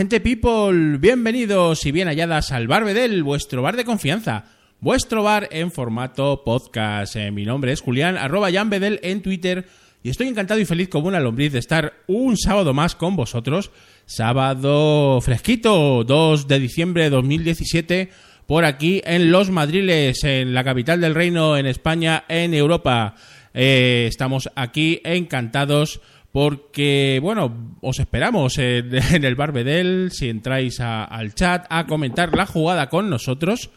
gente people. Bienvenidos y bien halladas al Bar Bedel, vuestro bar de confianza. Vuestro bar en formato podcast. Eh, mi nombre es Julián, arroba Jan Bedel en Twitter. Y estoy encantado y feliz como una lombriz de estar un sábado más con vosotros. Sábado fresquito, 2 de diciembre de 2017, por aquí en Los Madriles, en la capital del reino, en España, en Europa. Eh, estamos aquí encantados porque, bueno, os esperamos en, en el Barbedel, si entráis a- al chat, a comentar la jugada con nosotros.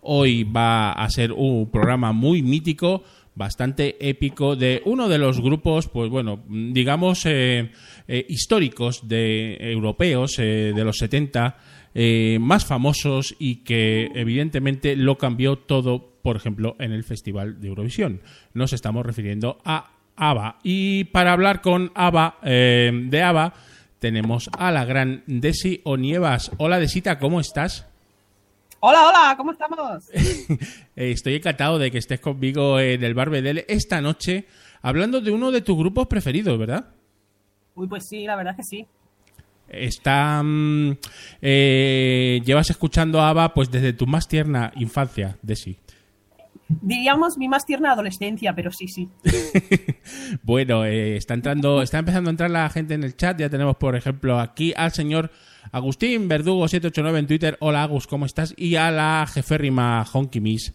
Hoy va a ser un programa muy mítico, bastante épico, de uno de los grupos, pues bueno, digamos, eh, eh, históricos de europeos eh, de los 70, eh, más famosos y que evidentemente lo cambió todo, por ejemplo, en el Festival de Eurovisión. Nos estamos refiriendo a ABBA. Y para hablar con ABBA, eh, de ABBA, tenemos a la gran Desi Onievas. Hola Desita, ¿cómo estás? Hola, hola, ¿cómo estamos? Eh, estoy encantado de que estés conmigo en el Bar Bedel esta noche hablando de uno de tus grupos preferidos, ¿verdad? Uy, pues sí, la verdad es que sí. Está. mm, eh, llevas escuchando a ABBA pues desde tu más tierna infancia, Desi. Diríamos mi más tierna adolescencia, pero sí, sí. Bueno, eh, está entrando, está empezando a entrar la gente en el chat. Ya tenemos, por ejemplo, aquí al señor Agustín Verdugo 789 en Twitter. Hola Agus, ¿cómo estás? Y a la jeférrima Honky Miss,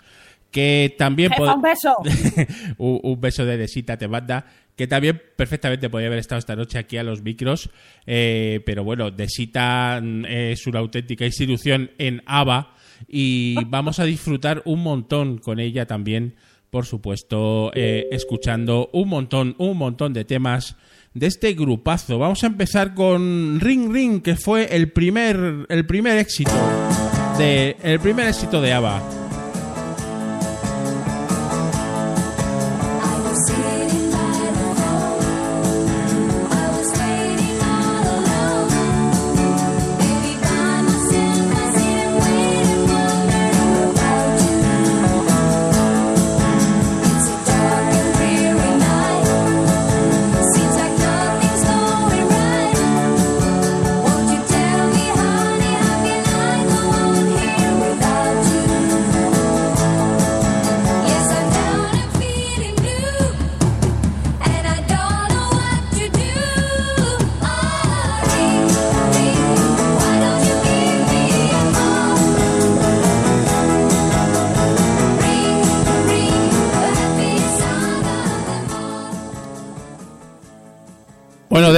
que también Jefa, un beso. un, un beso de Desita te manda, que también perfectamente podía haber estado esta noche aquí a los micros, eh, pero bueno, Desita mm, es una auténtica institución en ABBA y vamos a disfrutar un montón con ella también, por supuesto, eh, escuchando un montón, un montón de temas de este grupazo. Vamos a empezar con Ring Ring, que fue el primer, el primer éxito de, el primer éxito de ABBA.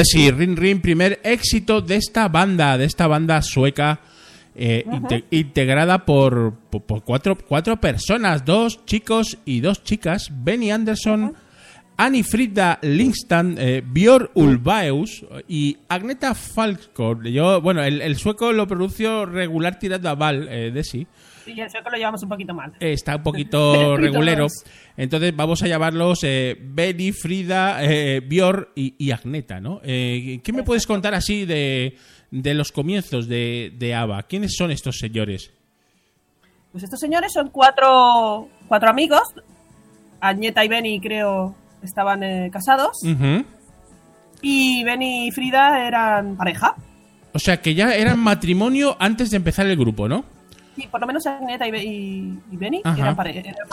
Desi, Rin Rin, primer éxito de esta banda, de esta banda sueca, eh, inte- integrada por, por- por cuatro, cuatro personas, dos chicos y dos chicas, Benny Anderson, Annie Frida eh, Björn Ulvaeus y Agneta Falkor. Yo, bueno, el, el sueco lo pronuncio regular tirando a Val, eh, de sí. Y el sueco lo llevamos un poquito mal. Está un poquito regulero. Entonces vamos a llamarlos eh, Benny, Frida, eh, Björn y, y Agneta, ¿no? Eh, ¿Qué me puedes contar así de, de los comienzos de, de ABBA? ¿Quiénes son estos señores? Pues estos señores son cuatro, cuatro amigos. Agneta y Benny, creo, estaban eh, casados. Y Benny y Frida eran pareja. O sea, que ya eran matrimonio antes de empezar el grupo, ¿no? Sí, por lo menos Agneta y, y- y Benny eran.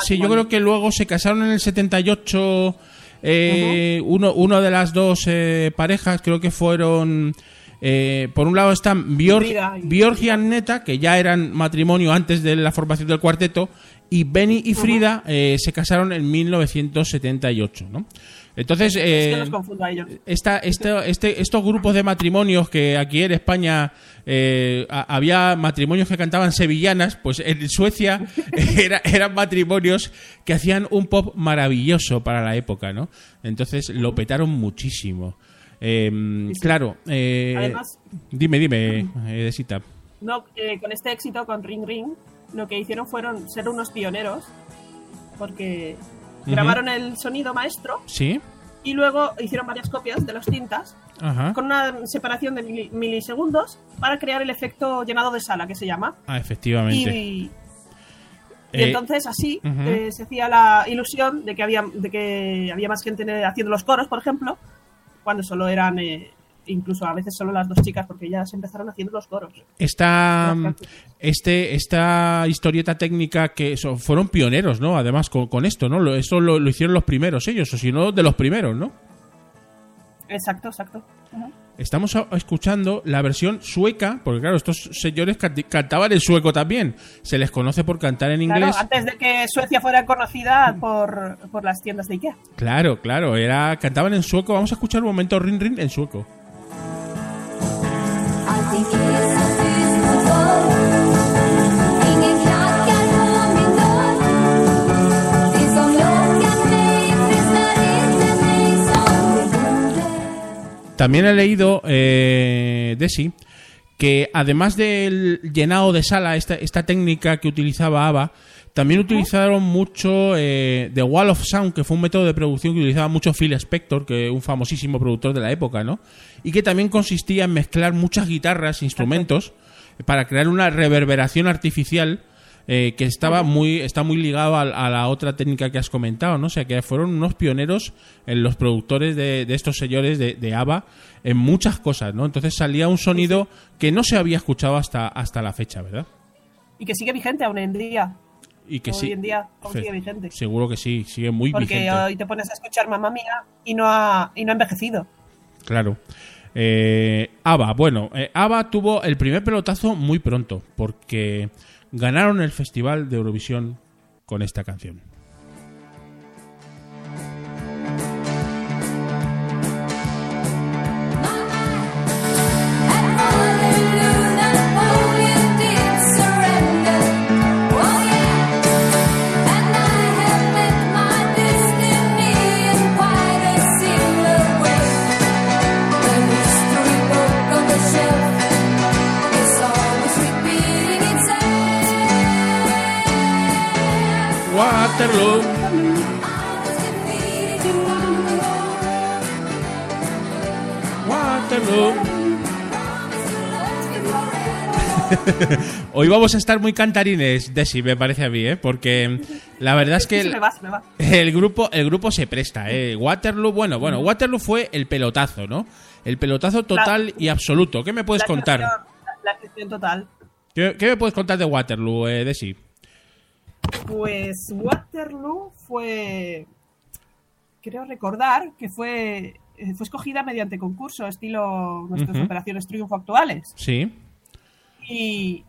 Sí, yo creo que luego se casaron en el 78. eh, uno, uno de las dos eh, parejas, creo que fueron. eh, por un lado están Björk, Frida y- Annetta, que ya eran matrimonio antes de la formación del cuarteto, y Benny y Frida eh, se casaron en 1978, ¿no? Entonces, Es que eh, los confundo a ellos. esta, esta- este, estos grupos de matrimonios que aquí en España eh, a- había matrimonios que cantaban sevillanas, pues en Suecia era- eran matrimonios que hacían un pop maravilloso para la época, ¿no? Entonces lo petaron muchísimo. Eh, Claro. eh, Además- dime, dime, eh, Desita. No, eh, con este éxito, con Ring Ring, lo que hicieron fueron ser unos pioneros. Porque grabaron el sonido maestro ¿Sí? y luego hicieron varias copias de las cintas Ajá. con una separación de mili- milisegundos para crear el efecto llenado de sala, que se llama. Ah, Y, efectivamente. y Eh, entonces así eh, se hacía la ilusión de que había de que había más gente haciendo los coros, por ejemplo, cuando solo eran eh, incluso a veces solo las dos chicas, porque ya se empezaron haciendo los coros. esta, Gracias. este, esta historieta técnica que so- fueron pioneros, ¿no? Además, con, con esto, ¿no? Eso lo, lo hicieron los primeros ellos, o si no, de los primeros, ¿no? Exacto, exacto. Estamos escuchando la versión sueca, porque claro, estos señores cantaban en sueco también. Se les conoce por cantar en Claro, inglés. antes de que Suecia fuera conocida por, por las tiendas de Ikea. Claro, claro, era cantaban en sueco. Vamos a escuchar un momento Rin Rin en sueco. También he leído, eh, Desi, que además del llenado de sala, esta, esta técnica que utilizaba ABBA, también utilizaron mucho eh, The Wall of Sound, que fue un método de producción que utilizaba mucho Phil Spector, que un famosísimo productor de la época, ¿no? Y que también consistía en mezclar muchas guitarras, instrumentos, para crear una reverberación artificial eh, que estaba muy está muy ligado a, a la otra técnica que has comentado, ¿no? O sea, que fueron unos pioneros en los productores de, de estos señores de, de ABBA en muchas cosas, ¿no? Entonces salía un sonido que no se había escuchado hasta, hasta la fecha, ¿verdad? Y que sigue vigente aún en día. Y que Hoy sí. en día aún sigue vigente. Seguro que sí, sigue muy Porque vigente. hoy te pones a escuchar Mamá Mía y no ha, y no ha envejecido. Claro. Eh, ABBA, bueno, eh, ABBA tuvo el primer pelotazo muy pronto, porque ganaron el Festival de Eurovisión con esta canción. Hoy vamos a estar muy cantarines, Desi, me parece a mí, ¿eh? Porque la verdad es que el, grupo, el grupo se presta, ¿eh? Waterloo, bueno, bueno, Waterloo fue el pelotazo, ¿no? El pelotazo total y absoluto. ¿Qué me puedes La contar? La, excepción total. ¿Qué, qué me puedes contar de Waterloo, eh, Desi? Pues Waterloo fue. Creo recordar que fue. eh, Fue escogida mediante concurso, estilo nuestras operaciones triunfo actuales. Sí. Y,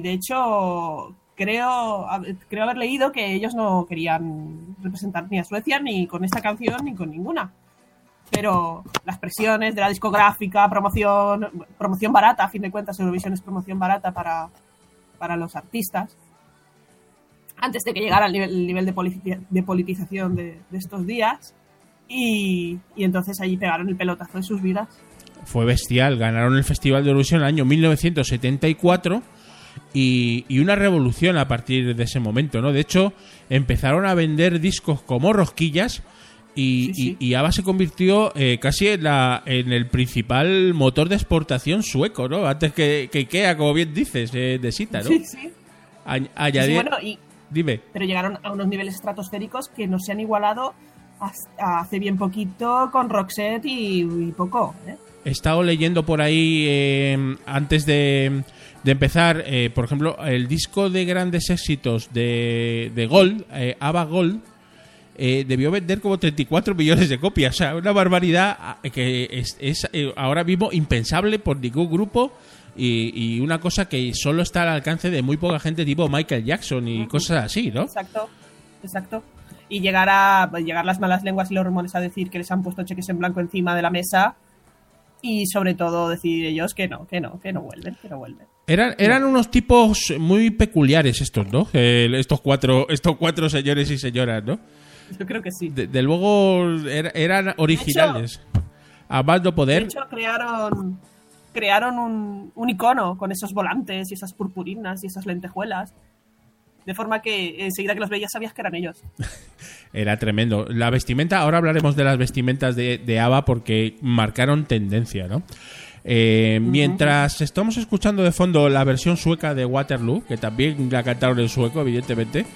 de hecho, creo, creo haber leído que ellos no querían representar ni a Suecia ni con esta canción ni con ninguna. Pero las presiones de la discográfica, promoción, promoción barata, a fin de cuentas, Eurovisión es promoción barata para, para los artistas. antes de que llegara el nivel, el nivel de, de politización de, de estos días. Y, y entonces allí pegaron el pelotazo de sus vidas. Fue bestial. Ganaron el Festival de Eurovisión en el año 1974 y, y una revolución a partir de ese momento, ¿no? De hecho, empezaron a vender discos como rosquillas y, Sí, sí. y- y ABBA se convirtió eh, casi en, la, en el principal motor de exportación sueco, ¿no? Antes que, que IKEA, como bien dices, eh, de Sita, ¿no? Sí, sí. A- añadir- bueno, y, Dime. pero llegaron a unos niveles estratosféricos que no se han igualado hasta hace bien poquito con Roxette y, y poco. ¿eh? He estado leyendo por ahí eh, antes de, de empezar, eh, por ejemplo, el disco de grandes éxitos de, de Gold, eh, ABBA Gold, eh, debió vender como 34 millones de copias. O sea, una barbaridad ah, que es, es, eh, ahora mismo impensable por ningún grupo y, y una cosa que solo está al alcance de muy poca gente tipo Michael Jackson y cosas así, ¿no? Exacto, exacto. Y llegar a llegar las malas lenguas y los rumores a decir que les han puesto cheques en blanco encima de la mesa y sobre todo decir ellos que no, que no, que no vuelven, que no vuelven. Eran, eran unos tipos muy peculiares estos, ¿no? Eh, estos cuatro, estos cuatro señores y señoras, ¿no? Yo creo que sí. De, de luego era- eran originales. A más no De poder. hecho, crearon crearon un, un icono con esos volantes y esas purpurinas y esas lentejuelas. De forma que enseguida que los veías sabías que eran ellos. Era tremendo. La vestimenta, ahora hablaremos de las vestimentas de, de ABBA porque marcaron tendencia, ¿no? Eh, Mientras estamos escuchando de fondo la versión sueca de Waterloo, que también la cantaron en sueco, evidentemente,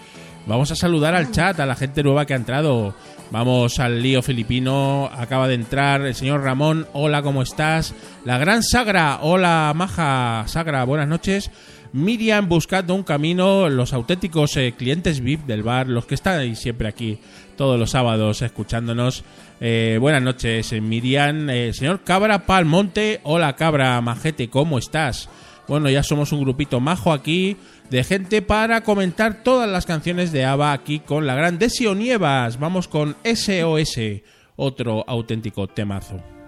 vamos a saludar al chat, a la gente nueva que ha entrado. Vamos al lío filipino, acaba de entrar el señor Ramón, hola, ¿cómo estás? La gran Sagra, hola, maja Sagra, buenas noches. Miriam buscando un camino, los auténticos eh, clientes VIP del bar, los que están ahí siempre aquí todos los sábados escuchándonos. Eh, buenas noches, eh, Miriam. Señor Cabra Palmonte, hola Cabra Majete, ¿cómo estás? Bueno, ya somos un grupito majo aquí de gente para comentar todas las canciones de ABBA aquí con la gran Desio Nievas. Vamos con SOS, otro auténtico temazo.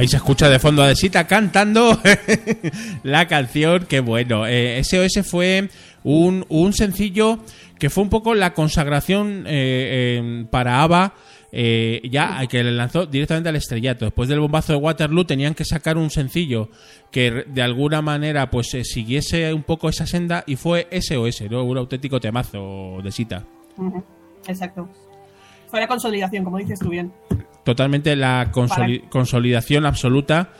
Ahí se escucha de fondo a Desita cantando la canción. Qué bueno. Eh, SOS fue un, un sencillo que fue un poco la consagración eh, eh, para ABBA. eh, ya que le lanzó directamente al estrellato. Después del bombazo de Waterloo tenían que sacar un sencillo que de alguna manera pues eh, siguiese un poco esa senda y fue SOS, ¿no? Un auténtico temazo de. Ujú, Exacto. Fue la consolidación, como dices tú bien. Totalmente la consoli- consolidación absoluta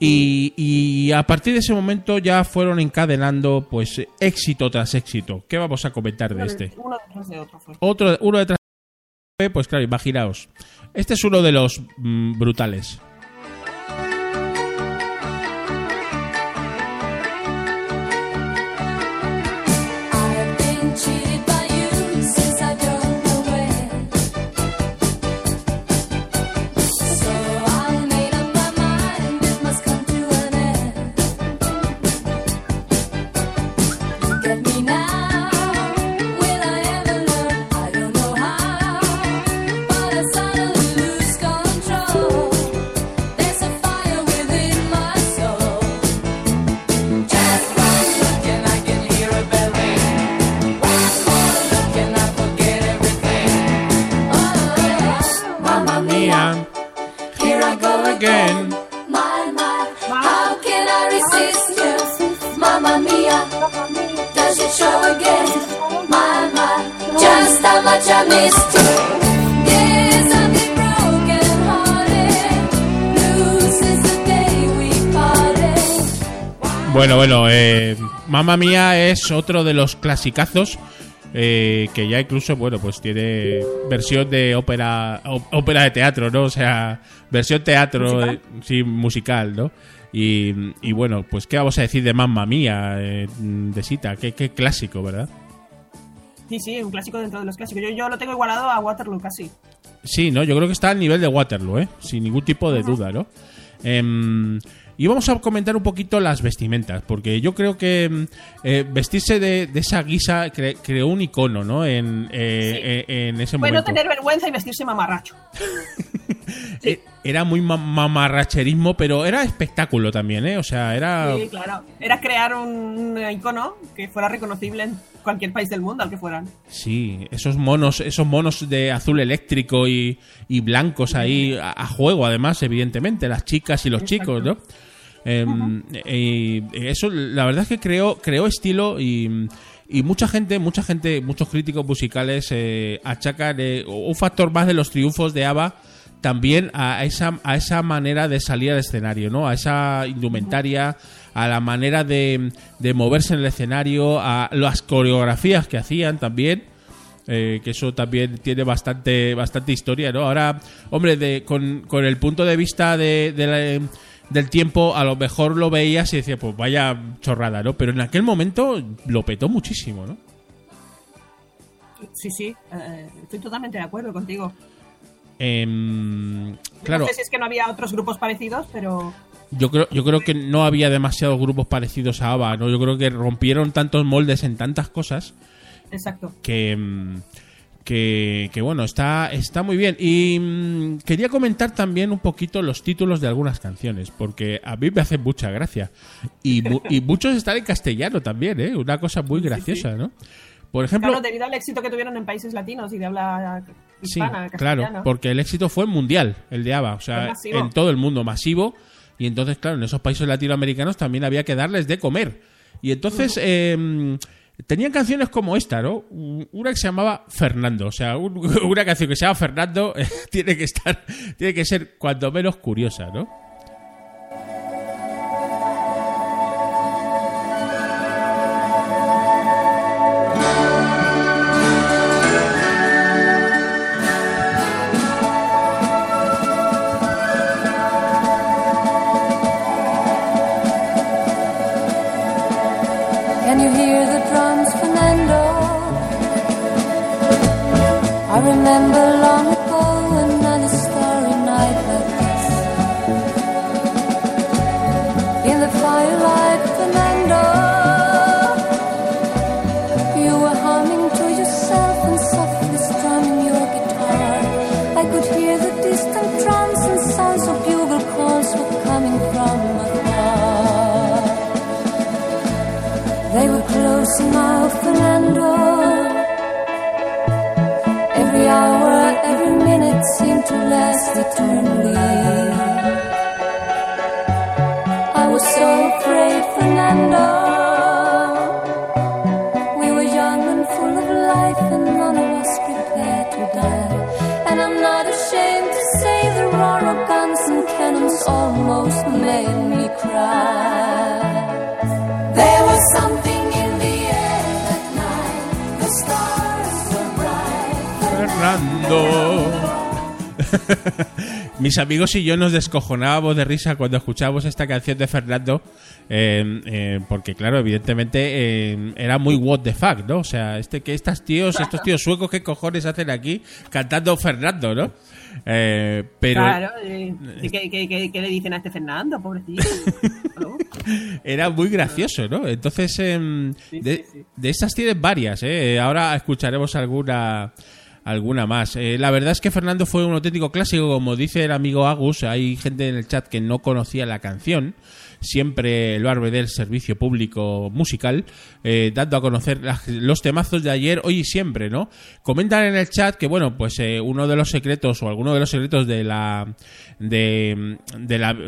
y, y a partir de ese momento ya fueron encadenando pues éxito tras éxito. ¿Qué vamos a comentar de este? Uno detrás de otro fue. Otro, uno detrás de pues claro, imaginaos. Este es uno de los mm, brutales. Bueno, bueno, eh, Mamma Mía es otro de los clasicazos eh, que ya incluso, bueno, pues tiene versión de ópera ópera de teatro, ¿no? O sea, versión teatro, ¿Musical? eh, sí, musical, ¿no? Y, y bueno, pues ¿qué vamos a decir de Mamma Mía, eh, de Sita? Qué, qué clásico, ¿verdad? Sí, sí, un clásico dentro de los clásicos. Yo, yo lo tengo igualado a Waterloo casi. Sí, ¿no? Yo creo que está al nivel de Waterloo, ¿eh? Sin ningún tipo de duda, ¿no? Em, y vamos a comentar un poquito las vestimentas, porque yo creo que em, eh, vestirse de, de esa guisa cre- creó un icono, ¿no? En, eh, eh, en ese Bueno, momento. tener vergüenza y vestirse mamarracho. Era muy ma- mamarracherismo, pero era espectáculo también, ¿eh? O sea, era... Sí, claro. Era crear un, icono que fuera reconocible en cualquier país del mundo al que fueran. Sí, esos monos, esos monos de azul eléctrico y, y blancos ahí a, a juego, además, evidentemente, las chicas y los chicos, ¿no? Y eso, la verdad es que creó, creó estilo y, y mucha gente, mucha gente, muchos críticos musicales eh, achacan eh, un factor más de los triunfos de ABBA también a esa, a esa manera de salir al escenario, ¿no? A esa indumentaria, a la manera de, de moverse en el escenario, a las coreografías que hacían también. eh, que eso también tiene bastante bastante historia, ¿no? Ahora, hombre, de, con, con el punto de vista de, de la- del tiempo, a lo mejor lo veías y decías, pues vaya chorrada, ¿no? Pero en aquel momento lo petó muchísimo, ¿no? Sí, sí, eh, estoy totalmente de acuerdo contigo. Em, claro, No sé si es que no había otros grupos parecidos, pero yo creo, yo creo que no había demasiados grupos parecidos a ABBA, ¿no? Yo creo que rompieron tantos moldes en tantas cosas exacto. que, mm, que, que, bueno, está, está muy bien. Y mm, quería comentar también un poquito los títulos de algunas canciones, porque a mí me hacen mucha gracia. Y, mu- y muchos están en castellano también, ¿eh? Una cosa muy graciosa, ¿no? Por ejemplo, Claro, debido al éxito que tuvieron en países latinos y de habla sí, hispana, claro, porque el éxito fue mundial, el de ABBA, o sea, en todo el mundo masivo. Y entonces, claro, en esos países latinoamericanos también había que darles de comer. Y entonces eh, tenían canciones como esta, ¿no? Una que se llamaba Fernando, o sea, un- una canción que se llama Fernando eh, tiene que estar, tiene que ser cuanto menos curiosa, ¿no? Mis amigos y yo nos descojonábamos de risa cuando escuchábamos esta canción de Fernando, eh, eh, porque claro, evidentemente eh, era muy what the fuck, ¿no? O sea, este que estos tíos, estos tíos suecos, ¿qué cojones hacen aquí cantando Fernando, ¿no? Eh, pero Claro, eh, ¿qué, qué- qué- qué le dicen a este Fernando, pobrecito? Era muy gracioso, ¿no? Entonces, em, Sí, de, sí, sí. de estas tienes varias, ¿eh? Ahora escucharemos alguna alguna más. Eh, la verdad es que Fernando fue un auténtico clásico, como dice el amigo Agus, hay gente en el chat que no conocía la canción, siempre lo arbe del servicio público musical, eh, dando a conocer las- los temazos de ayer, hoy y siempre, ¿no? Comentan en el chat que, bueno, pues eh, uno de los secretos o alguno de los secretos de la de,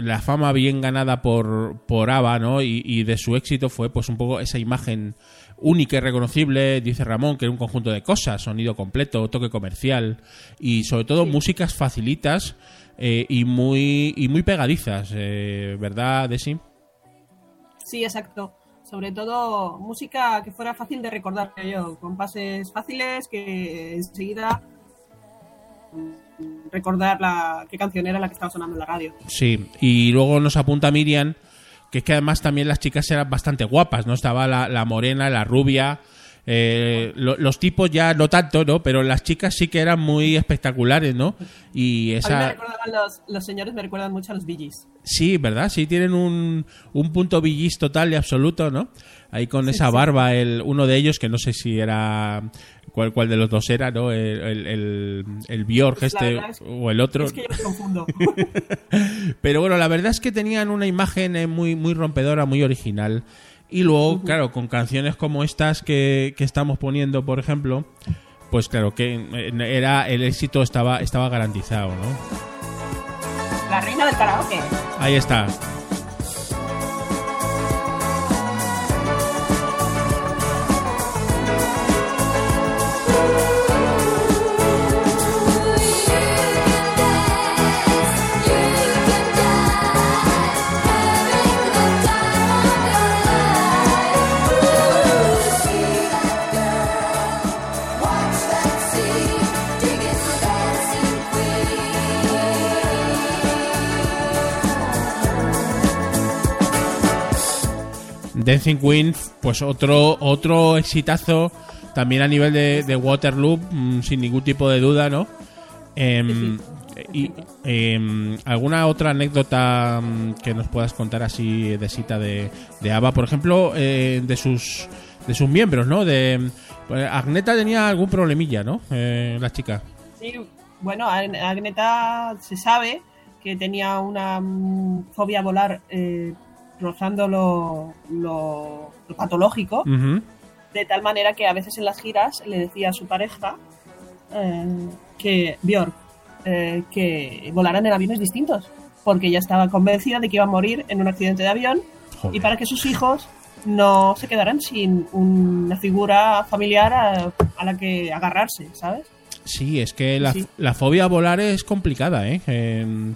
la fama bien ganada por, por ABBA, ¿no? Y, y de su éxito fue pues un poco esa imagen única y reconocible, dice Ramón, que era un conjunto de cosas, sonido completo, toque comercial y sobre todo músicas facilitas eh, y muy y muy pegadizas, eh, ¿verdad, Desi? Sí, exacto. Sobre todo música que fuera fácil de recordar, creo yo, con pases fáciles que enseguida mm, recordar la, qué canción era la que estaba sonando en la radio. Sí, y luego nos apunta Miriam que es que además también las chicas eran bastante guapas, ¿no? Estaba la, la morena, la rubia, eh, lo- los tipos ya no tanto, ¿no? Pero las chicas sí que eran muy espectaculares, ¿no? Y A mí me esa... los, los señores, me recuerdan mucho a los Gees. Sí, ¿verdad? Sí, tienen un, un punto billis total y absoluto, ¿no? Ahí con esa barba, el, uno de ellos, que no sé si era... ¿Cuál, cuál de los dos era, no? El, el, el, el este es- o el otro. Es que yo me confundo. Pero bueno, la verdad es que tenían una imagen eh, muy, muy rompedora, muy original. Y luego, claro, con canciones como estas que, que estamos poniendo, por ejemplo, pues claro que eh, era el éxito estaba, estaba garantizado, ¿no? la reina del karaoke. Ahí está. Dancing Queen, pues otro, otro exitazo también a nivel de, de Waterloo, mm, sin ningún tipo de duda, ¿no? Em, y em, alguna otra anécdota mm, que nos puedas contar así de cita de, de Ava, por ejemplo, eh, de sus de sus miembros, ¿no? De pues, Agneta tenía algún problemilla, ¿no? Eh, la chica. Sí, bueno, Ag- Agneta se sabe que tenía una mm, fobia a volar eh, rozando lo, lo- lo patológico, de tal manera que a veces en las giras le decía a su pareja eh, que, Björk, eh, que volaran en aviones distintos, porque ella estaba convencida de que iba a morir en un accidente de avión Joder. y para que sus hijos no se quedaran sin una figura familiar a, a la que agarrarse, ¿sabes? Sí, es que la, Sí. la fobia a volar es complicada, ¿eh? Eh,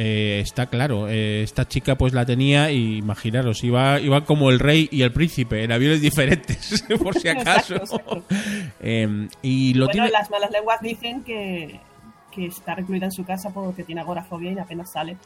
eh, está claro, eh, esta chica pues la tenía y imaginaros, iba, iba como el rey y el príncipe en aviones diferentes, por si acaso. Exacto, exacto. Eh, y lo bueno, tiene... las malas lenguas dicen que, que está recluida en su casa porque tiene agorafobia y apenas sale.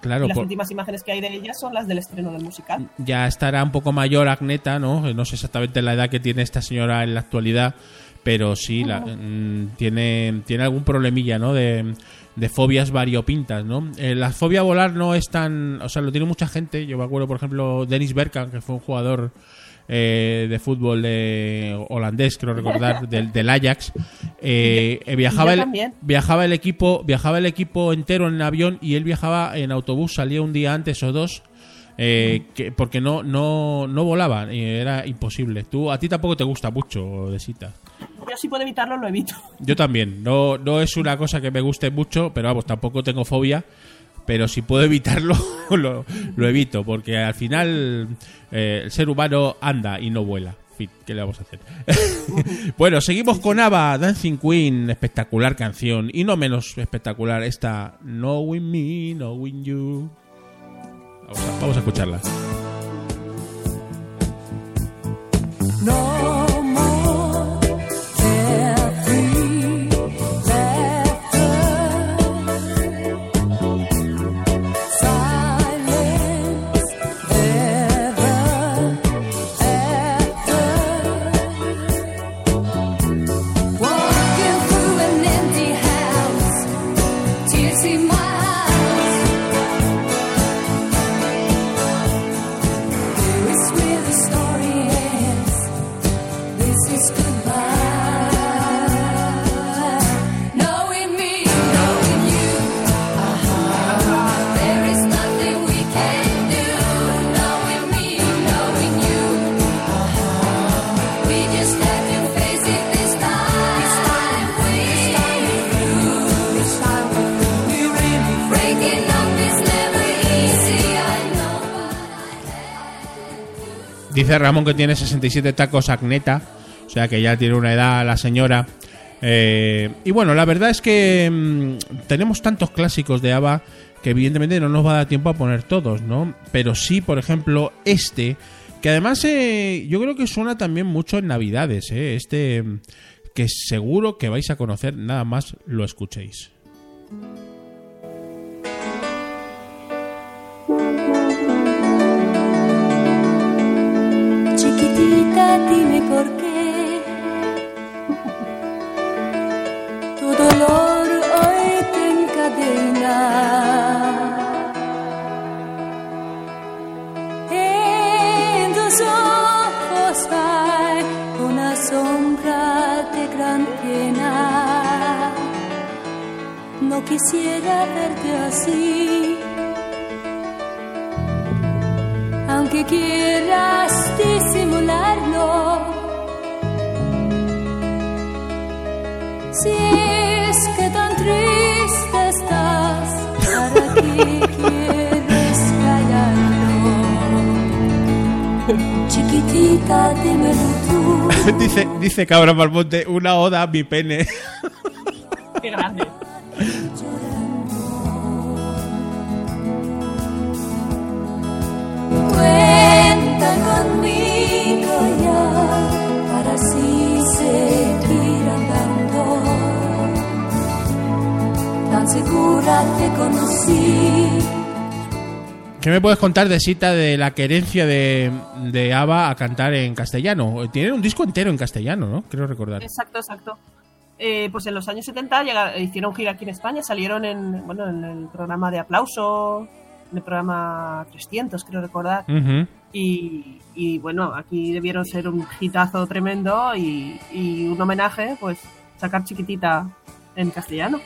Claro, y las por- últimas imágenes que hay de ella son las del estreno del musical. ya estará un poco mayor Agneta, ¿no? No sé exactamente la edad que tiene esta señora en la actualidad, pero sí, la- mm, tiene, tiene algún problemilla, ¿no? De, de fobias variopintas, ¿no? Eh, la fobia a volar no es tan... O sea, lo tiene mucha gente. Yo me acuerdo, por ejemplo, Dennis Bergkamp, que fue un jugador eh, de fútbol de holandés, creo recordar, del, del Ajax. Eh, eh, viajaba, el, viajaba el equipo viajaba el equipo entero en avión y él viajaba en autobús, salía un día antes o dos. Eh, que, porque no, no, no volaba y era imposible. Tú, a ti tampoco te gusta mucho, Desita. Yo si puedo evitarlo, lo evito. Yo también. No, no es una cosa que me guste mucho, pero vamos, tampoco tengo fobia. Pero si puedo evitarlo, lo, lo evito, porque al final eh, el ser humano anda y no vuela. ¿qué le vamos a hacer? bueno, seguimos con Ava, Dancing Queen, espectacular canción. Y no menos espectacular esta Knowing Me, Knowing You. Vamos a, escucharla. Dice Ramón que tiene 67 tacos acneta, o sea que ya tiene una edad la señora. Eh, y bueno, la verdad es que mm, tenemos tantos clásicos de ABBA que evidentemente no nos va a dar tiempo a poner todos, ¿no? Pero sí, por ejemplo, este, que además eh, yo creo que suena también mucho en Navidades, ¿eh? Este mm, que seguro que vais a conocer nada más lo escuchéis. Chiquitita, dime por qué tu dolor hoy te encadena. En tus ojos hay una sombra de gran pena. No quisiera verte así. Aunque quieras disimularlo. Si es que tan triste estás, ¿para qué quieres callarlo? Chiquitita, dímelo tú. dice, dice Cabra Palmonte, una oda a mi pene. Qué grande. ¿Qué me puedes contar de Sita de la querencia de, de ABBA a cantar en castellano? Tienen un disco entero en castellano, ¿no? Creo recordar. Exacto, exacto. Eh, pues en los años 70 llega- hicieron gira aquí en España, salieron en, bueno, en el programa de aplauso, en el programa 300, creo recordar. Ujú. Y, y, bueno, aquí debieron ser un hitazo tremendo y, y un homenaje, pues sacar chiquitita en castellano.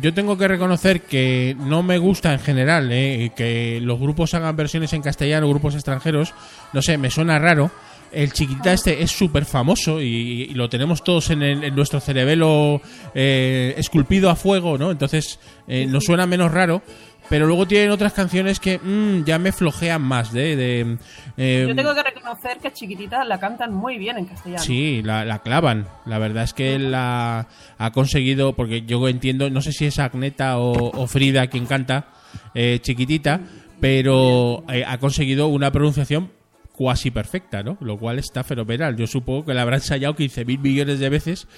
Yo tengo que reconocer que no me gusta en general ¿eh? que los grupos hagan versiones en castellano, grupos extranjeros. No sé, me suena raro. El chiquitita este es súper famoso y, y lo tenemos todos en, el- en nuestro cerebelo eh, esculpido a fuego, ¿no? Entonces eh, nos suena menos raro. Pero luego tienen otras canciones que mm, ya me flojean más. De, de, eh, Yo tengo que reconocer que chiquitita la cantan muy bien en castellano. Sí, la, la clavan. La verdad es que él la ha conseguido, porque yo entiendo, no sé si es Agneta o, o Frida quien canta, eh, chiquitita, pero eh, ha conseguido una pronunciación cuasi perfecta, ¿no? Lo cual está fenomenal. Yo supongo que la habrá ensayado 15.000 millones de veces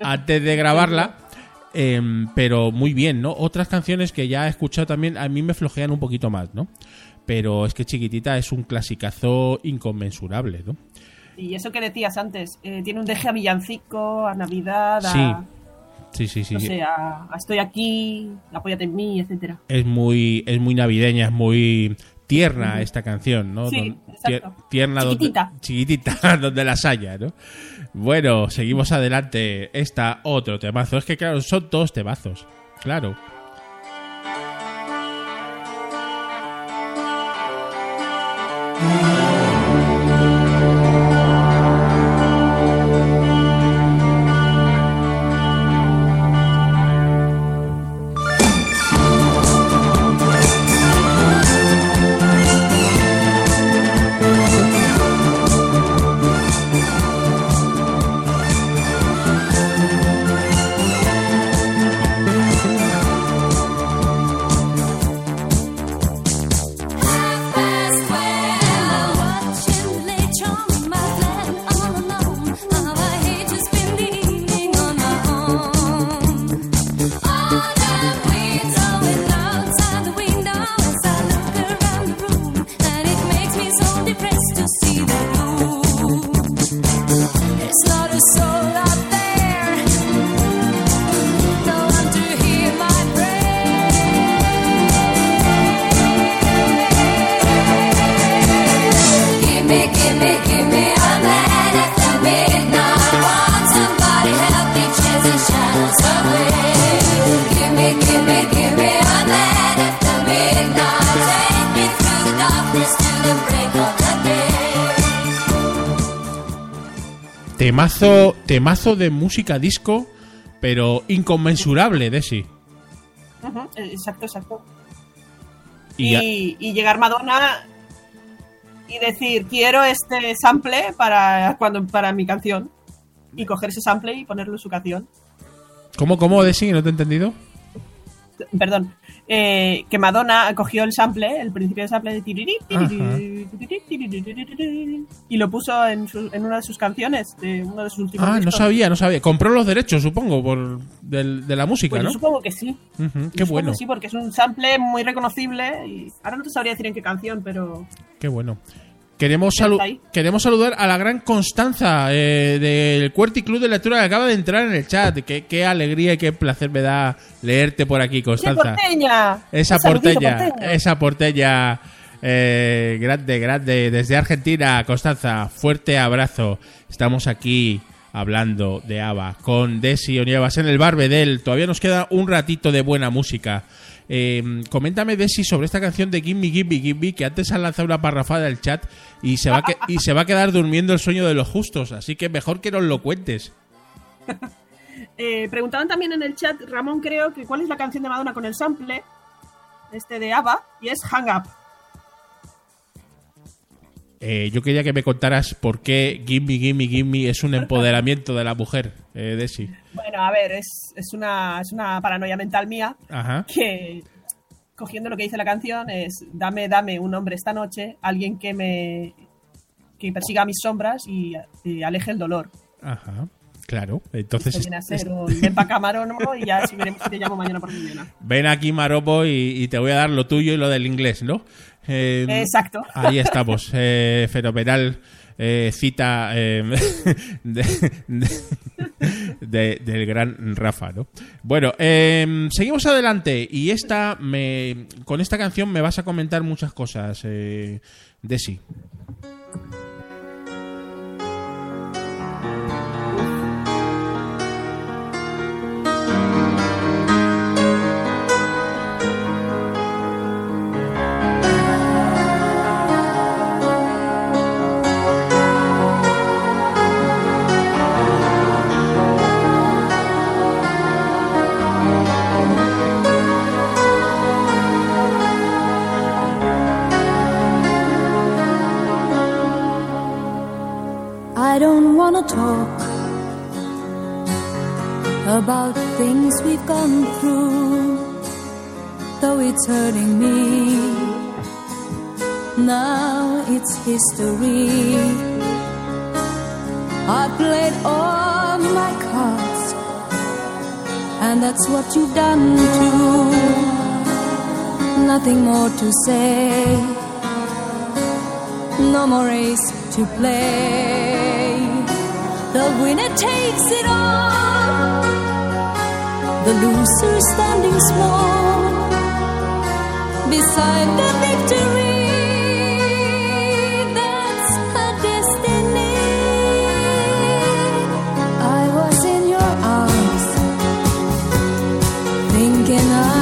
antes de grabarla. em, pero muy bien, ¿no? Otras canciones que ya he escuchado también a mí me flojean un poquito más, ¿no? Pero es que Chiquitita es un clasicazo inconmensurable, ¿no? Y eso que decías antes, eh, tiene un deje a villancico, a Navidad, a, Sí. Sí, sí, sí. no sí. sé, a, a estoy aquí, apóyate en mí, etcétera. Es muy, es muy navideña, es muy tierna esta canción, ¿no? Sí, tier- tierna Chiquitita. donde chiquitita donde las haya, ¿no? Bueno, seguimos adelante. Esta otro temazo. Es que claro, son todos temazos. Claro. Temazo, temazo de música disco, pero inconmensurable, Desi. Eh, Exacto, exacto. Y, Y, y llegar Madonna y decir, quiero este sample para, cuando, para mi canción. Y coger ese sample y ponerlo en su canción. ¿Cómo, cómo, Desi? ¿No te he entendido? Perdón. Eh, que Madonna cogió el sample, el principio del sample de tiriri, y lo puso en, su- en una de sus canciones, de uno de sus últimos Ah, no discos. sabía, no sabía. Compró los derechos, supongo, por del- de la música, Pues yo ¿no? supongo que sí. Ujú, Yo Qué bueno, que Sí, porque es un sample muy reconocible. Y ahora no te sabría decir en qué canción, pero qué bueno. Queremos, salu- saludar a la gran Constanza eh, del Cuerti Club de Lectura que acaba de entrar en el chat. Qué, qué alegría y qué placer me da leerte por aquí, ¡Qué Constanza. porteña! Esa porteña. esa porteña eh, grande, grande, desde Argentina, Constanza, fuerte abrazo. Estamos aquí hablando de ABBA con Desi Onievas en el Barbedel. Todavía nos queda un ratito de buena música. Eh, coméntame, Desi, sobre esta canción de Gimme, Gimme, Gimme, que antes han lanzado una parrafada del chat y se, va y se va a quedar durmiendo el sueño de los justos. Así que mejor que nos lo cuentes. Eh, preguntaban también en el chat, Ramón creo, que cuál es la canción de Madonna con el sample este de ABBA, y es Hang Up. Eh, yo quería que me contaras por qué Gimme, Gimme, Gimme es un empoderamiento de la mujer, eh, Desi. Bueno, a ver, es, es, una, es una paranoia mental mía Ajá. que, cogiendo lo que dice la canción, es dame, dame un hombre esta noche, alguien que me que persiga mis sombras y, y aleje el dolor. Ajá. Claro. Entonces, viene a ser un ven pa' camarónomo y ya si veremos si te llamo mañana por mañana. ven aquí, Maropo, y, y te voy a dar lo tuyo y lo del inglés, ¿no? Eh, Exacto. Ahí estamos. Eh, fenomenal eh, cita eh, de- de- de- del gran Rafa, ¿no? Bueno, eh, seguimos adelante y esta me, con esta canción me vas a comentar muchas cosas, eh, Desi. Talk about things we've gone through, though it's hurting me. Now it's history. I played all my cards, and that's what you've done too. Nothing more to say no more race to play. The winner takes it all, the loser standing small beside the victory. That's destiny. I was in your arms, thinking I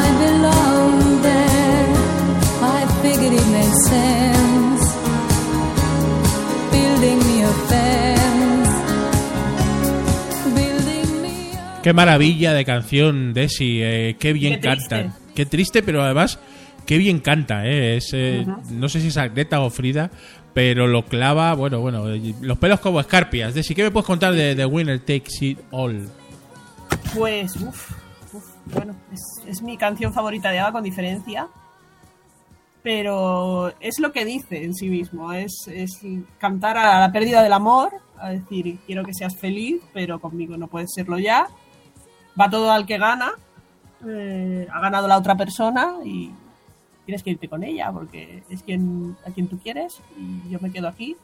Qué maravilla de canción, Desi. eh, qué bien Qué canta. Qué triste, pero además, qué bien canta. eh, es, eh, No sé si es Agneta o Frida, pero lo clava, bueno, bueno, eh, los pelos como escarpias. Desi, ¿qué me puedes contar de The Winner Takes It All? Pues, uff, bueno, es, es mi canción favorita de ABBA con diferencia. Pero es lo que dice en sí mismo, es, es cantar a la pérdida del amor, a decir, quiero que seas feliz, pero conmigo no puedes serlo ya. Va todo al que gana, eh, ha ganado la otra persona y tienes que irte con ella, porque es quien, a quien tú quieres y yo me quedo aquí,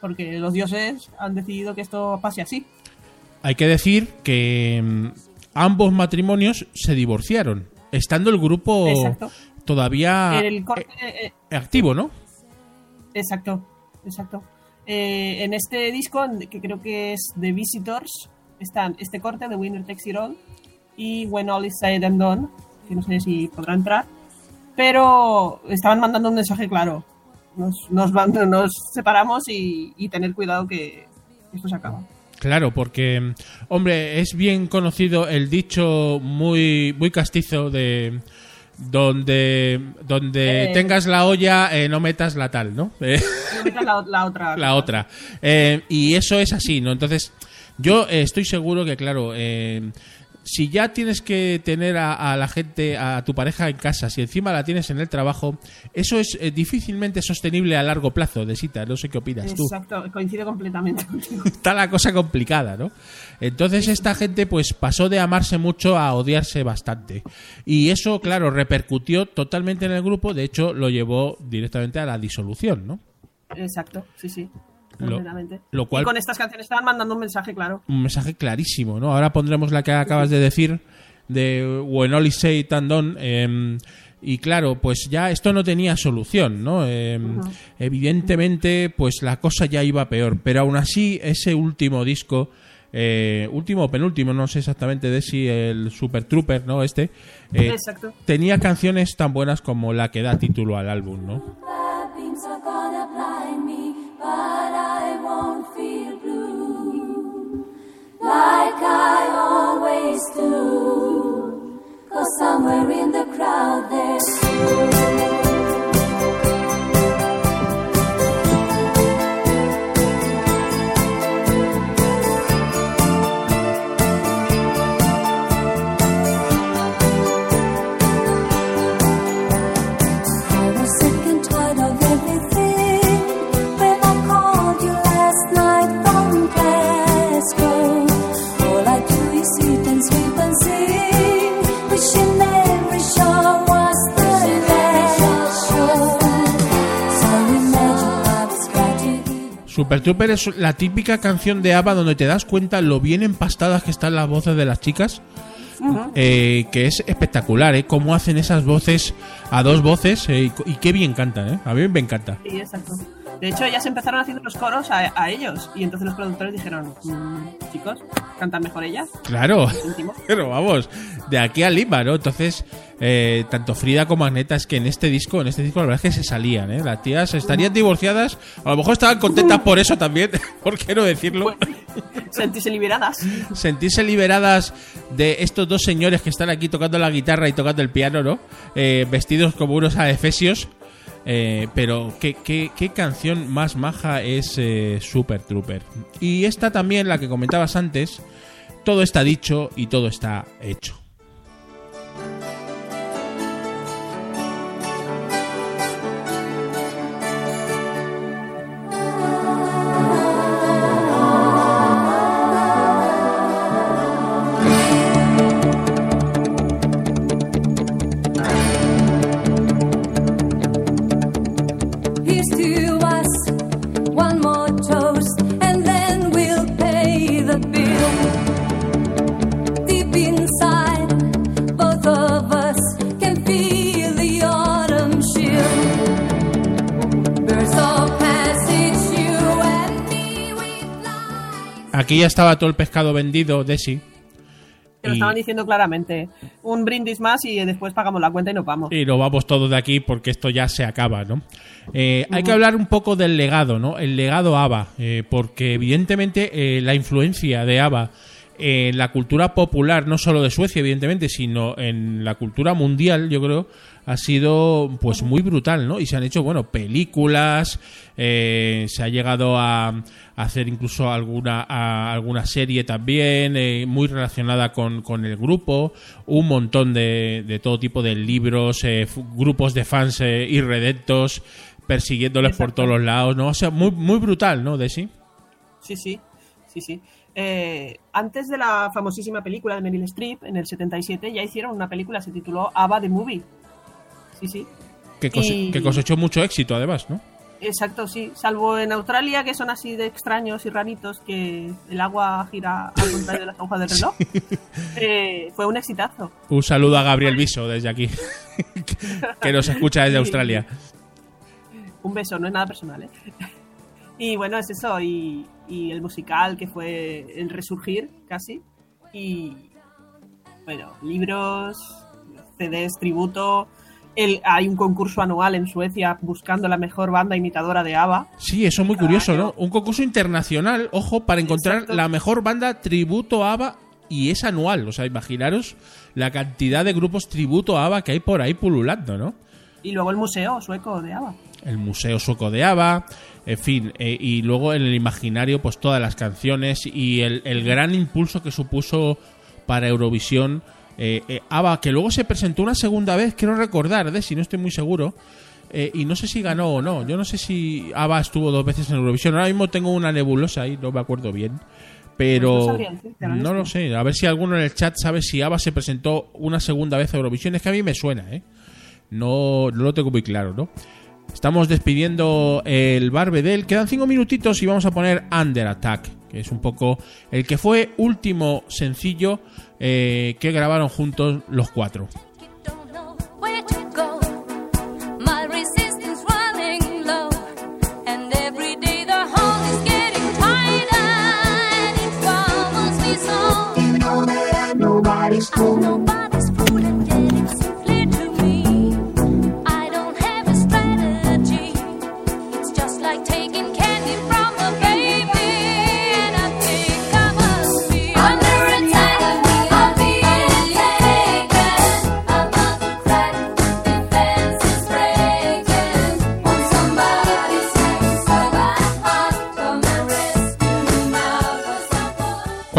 porque los dioses han decidido que esto pase así. Hay que decir que mm, ambos matrimonios se divorciaron, estando el grupo Exacto. todavía El corte, eh, eh, activo, ¿no? Exacto, exacto. Eh, en este disco, que creo que es The Visitors, están este corte de Winner Takes It All y When All Is Said and Done, que no sé si podrá entrar, pero estaban mandando un mensaje claro. Nos, nos, separamos y, y tener cuidado que esto se acaba. Claro, porque, hombre, es bien conocido el dicho muy, muy castizo de donde donde Eh. tengas la olla eh, no metas la tal, ¿no? No metas la, la otra. la otra. Eh, y eso es así, ¿no? Entonces, yo eh, estoy seguro que, claro, eh, si ya tienes que tener a, a la gente, a tu pareja en casa, si encima la tienes en el trabajo, eso es eh, difícilmente sostenible a largo plazo, Desita. No sé qué opinas tú. Exacto, coincido completamente contigo. Está la cosa complicada, ¿no? Entonces esta gente pues pasó de amarse mucho a odiarse bastante. Y eso, claro, repercutió totalmente en el grupo, de hecho lo llevó directamente a la disolución, ¿no? Exacto, sí, sí. Lo- Completamente. lo cual- Y con estas canciones estaban mandando un mensaje claro. un mensaje clarísimo, ¿no? Ahora pondremos la que acabas de decir de When Say It and Done, eh, y claro, pues ya esto no tenía solución, ¿no? Eh, Evidentemente, pues la cosa ya iba peor, pero aún así ese último disco, eh, último o penúltimo, no sé exactamente de si el Super Trooper, ¿no? Este eh, tenía canciones tan buenas como la que da título al álbum, ¿no? But I won't feel blue like I always do. Cause somewhere in the crowd there's I Super Trooper es la típica canción de ABBA donde te das cuenta lo bien empastadas que están las voces de las chicas. eh, que es espectacular, ¿eh? Cómo hacen esas voces a dos voces eh, y, y qué bien cantan, ¿eh? A mí me encanta. Sí, exacto. De hecho, ellas empezaron haciendo los coros a, a ellos. Y entonces los productores dijeron, "Mm, chicos, cantan mejor ellas. Claro, pero vamos, de aquí a Lima, ¿no? Entonces, eh, tanto Frida como Agneta es que en este disco, en este disco la verdad es que se salían, ¿eh? Las tías estarían divorciadas, a lo mejor estaban contentas por eso también, ¿por qué no decirlo? Sentirse liberadas. sentirse liberadas de estos dos señores que están aquí tocando la guitarra y tocando el piano, ¿no? Eh, vestidos como unos adefesios. Eh, pero ¿qué, qué, qué canción más maja es eh, Super Trooper. Y esta también, la que comentabas antes, todo está dicho y todo está hecho. Aquí ya estaba todo el pescado vendido, Desi. Que lo Y- estaban diciendo claramente. Un brindis más y después pagamos la cuenta y nos vamos. Y nos vamos todos de aquí porque esto ya se acaba, ¿no? Eh, hay que hablar un poco del legado, ¿no? El legado ABBA, eh, porque evidentemente eh, la influencia de ABBA en la cultura popular, no solo de Suecia, evidentemente, sino en la cultura mundial, yo creo, ha sido pues muy brutal, ¿no? Y se han hecho, bueno, películas, eh, se ha llegado a, a hacer incluso alguna, a- alguna serie también, eh, muy relacionada con, con el grupo, un montón de, de todo tipo de libros, eh, grupos de fans eh, irredentos, persiguiéndoles por todos los lados, ¿no? O sea, muy, muy brutal, ¿no, Desi? Sí, sí, sí, sí. Eh, antes de la famosísima película de Meryl Streep, en el 77, ya hicieron una película, se tituló Ava the Movie. Sí, sí. Que, cose- Y- que cosechó mucho éxito, además, ¿no? Exacto, sí. Salvo en Australia, que son así de extraños y raritos, que el agua gira al contrario de las agujas del reloj. Eh, fue un exitazo. Un saludo a Gabriel Viso desde aquí, que nos escucha desde Sí. Australia. Un beso, no es nada personal, ¿eh? Y bueno, es eso. Y, y el musical, que fue el resurgir, casi. Y. Bueno, libros, CDs, tributo. El, hay un concurso anual en Suecia buscando la mejor banda imitadora de ABBA. Sí, eso es muy curioso, ¿no? Un concurso internacional, ojo, para encontrar Exacto. la mejor banda tributo a ABBA y es anual. O sea, imaginaros la cantidad de grupos tributo a ABBA que hay por ahí pululando, ¿no? Y luego el museo sueco de ABBA. el Museo Sueco de ABBA, en fin, eh, y luego en el imaginario pues todas las canciones y el, el gran impulso que supuso para Eurovisión eh, eh, ABBA, que luego se presentó una segunda vez, quiero recordar, de si no estoy muy seguro, eh, y no sé si ganó o no, yo no sé si ABBA estuvo dos veces en Eurovisión, ahora mismo tengo una nebulosa ahí, no me acuerdo bien. Pero Pues no lo sé, a ver si alguno en el chat sabe si ABBA se presentó una segunda vez a Eurovisión, es que a mí me suena, ¿eh? No, no lo tengo muy claro, ¿no? Estamos despidiendo el Barbedel. Quedan cinco minutitos y vamos a poner Under Attack, que es un poco el que fue último sencillo eh, que grabaron juntos los cuatro.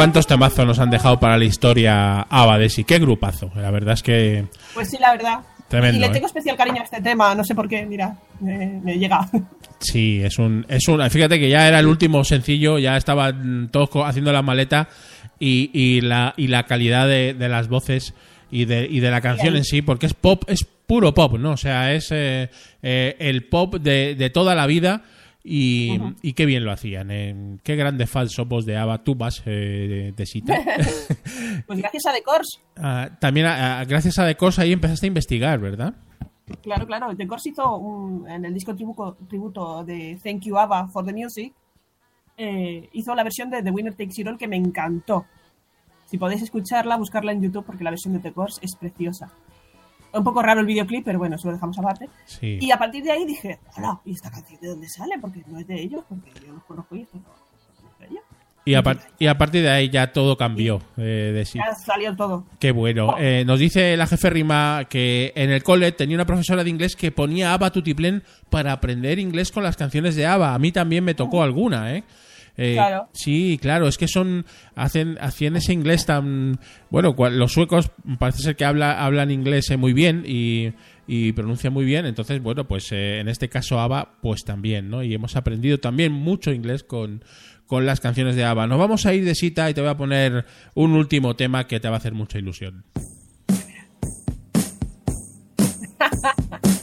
¿Cuántos temazos nos han dejado para la historia ABBA de sí? Qué grupazo. La verdad es que Pues sí, la verdad. Tremendo, y le ¿eh? tengo especial cariño a este tema, no sé por qué, mira, me, me llega. sí, es un, es un. Fíjate que ya era el último sencillo, ya estaban todos haciendo la maleta y, y la, y la calidad de, de las voces y de, y de la canción en sí, porque es pop, es puro pop, ¿no? O sea, es eh, eh, el pop de, de toda la vida. Y, y qué bien lo hacían. eh. Qué grandes fans somos de ABBA. Tú vas eh, de, cita. Pues gracias a The Course. Ah, también, gracias a The Course, ahí empezaste a investigar, ¿verdad? Claro, claro. The Course hizo un- en el disco tributo, tributo de Thank You ABBA for the Music, eh, hizo la versión de The Winner Takes It All que me encantó. Si podéis escucharla, buscarla en YouTube porque la versión de The Course es preciosa. Un poco raro el videoclip, pero bueno, eso lo dejamos aparte. Sí. Y a partir de ahí dije, hola, ¿y esta canción de dónde sale? Porque no es de ellos, porque yo los conozco y esto no, no es de ellos. Y a, par- y a partir de ahí ya todo cambió. eh, de sí. Ya salió todo. Qué bueno. Eh, nos dice la jefe Rima que en el cole tenía una profesora de inglés que ponía ABBA Tutiplén para aprender inglés con las canciones de ABBA. A mí también me tocó alguna, ¿eh? Eh, Claro. Sí, claro, es que son hacen hacían ese inglés tan bueno. Los suecos parece ser que habla, hablan inglés eh, muy bien y, y pronuncian muy bien. Entonces, bueno, pues eh, en este caso ABBA, pues también, ¿no? Y hemos aprendido también mucho inglés con, con las canciones de ABBA. Nos vamos a ir de cita y te voy a poner un último tema que te va a hacer mucha ilusión.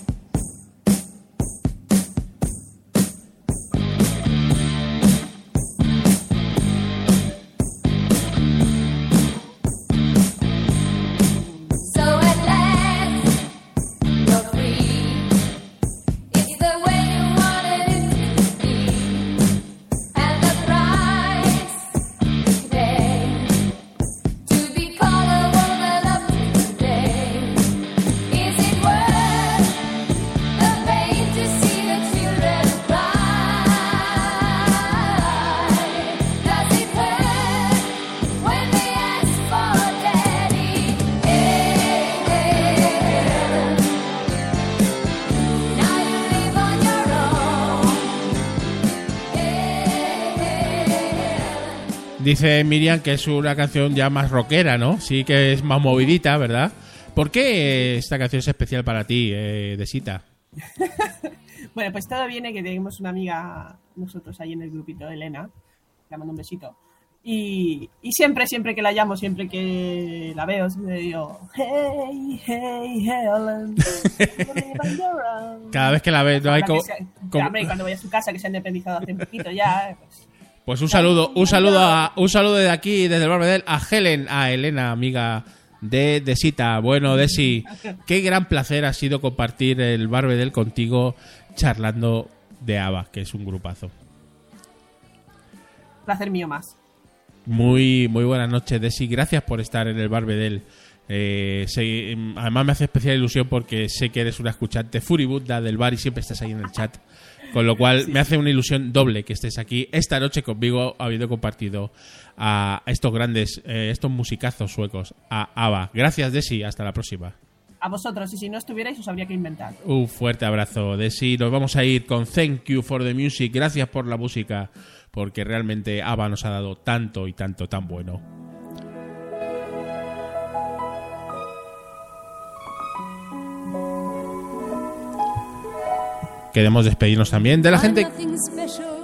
Dice Miriam que es una canción ya más rockera, ¿no? Sí que es más movidita, ¿verdad? ¿Por qué esta canción es especial para ti, eh, Desita? Bueno, pues todo viene que tenemos una amiga nosotros ahí en el grupito, Elena, le mando un besito. Y, y siempre, siempre que la llamo, siempre que la veo, siempre digo, hey, hey, Helen, live on your own". Cada vez que la ves, no hay como- hombre, cuando voy a su casa, que se ha independizado hace un poquito ya, pues, Pues un saludo, un saludo a, un saludo de aquí, desde el Barbedel, a Helen, a Elena, amiga de Desita. Bueno, Desi, qué gran placer ha sido compartir el Barbedel contigo charlando de ABBA, que es un grupazo. placer mío más. Muy, muy buenas noches, Desi. Gracias por estar en el Barbedel. Eh, sé- además me hace especial ilusión porque sé que eres una escuchante furibunda del bar y siempre estás ahí en el chat. Con lo cual me hace una ilusión doble que estés aquí esta noche conmigo habiendo compartido a estos grandes, eh, estos musicazos suecos, a ABBA. Gracias, Desi. Hasta la próxima. A vosotros, y si no estuvierais, os habría que inventar. Un fuerte abrazo, Desi. Nos vamos a ir con Thank You for the Music. Gracias por la música, porque realmente ABBA nos ha dado tanto y tanto tan bueno. Queremos despedirnos también de la gente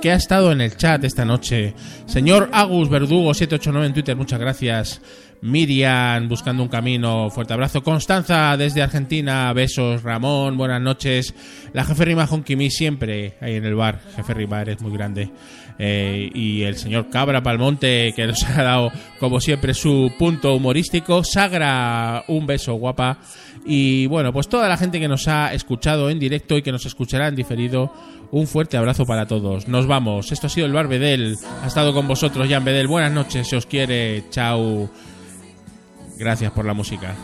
que ha estado en el chat esta noche. Señor Agus Verdugo 789 en Twitter, muchas gracias. Miriam buscando un camino, fuerte abrazo. Constanza desde Argentina, besos. Ramón, buenas noches. La jefe Rima Honkimi siempre ahí en el bar. Jefe Rima, eres muy grande. Eh, y el señor Cabra Palmonte que nos ha dado como siempre su punto humorístico. Sagra, un beso guapa. Y bueno, pues toda la gente que nos ha escuchado en directo y que nos escuchará en diferido, un fuerte abrazo para todos. Nos vamos. Esto ha sido el Bar Bedel. Ha estado con vosotros Jan Bedel. Buenas noches, se os quiere. Chao. Gracias por la música.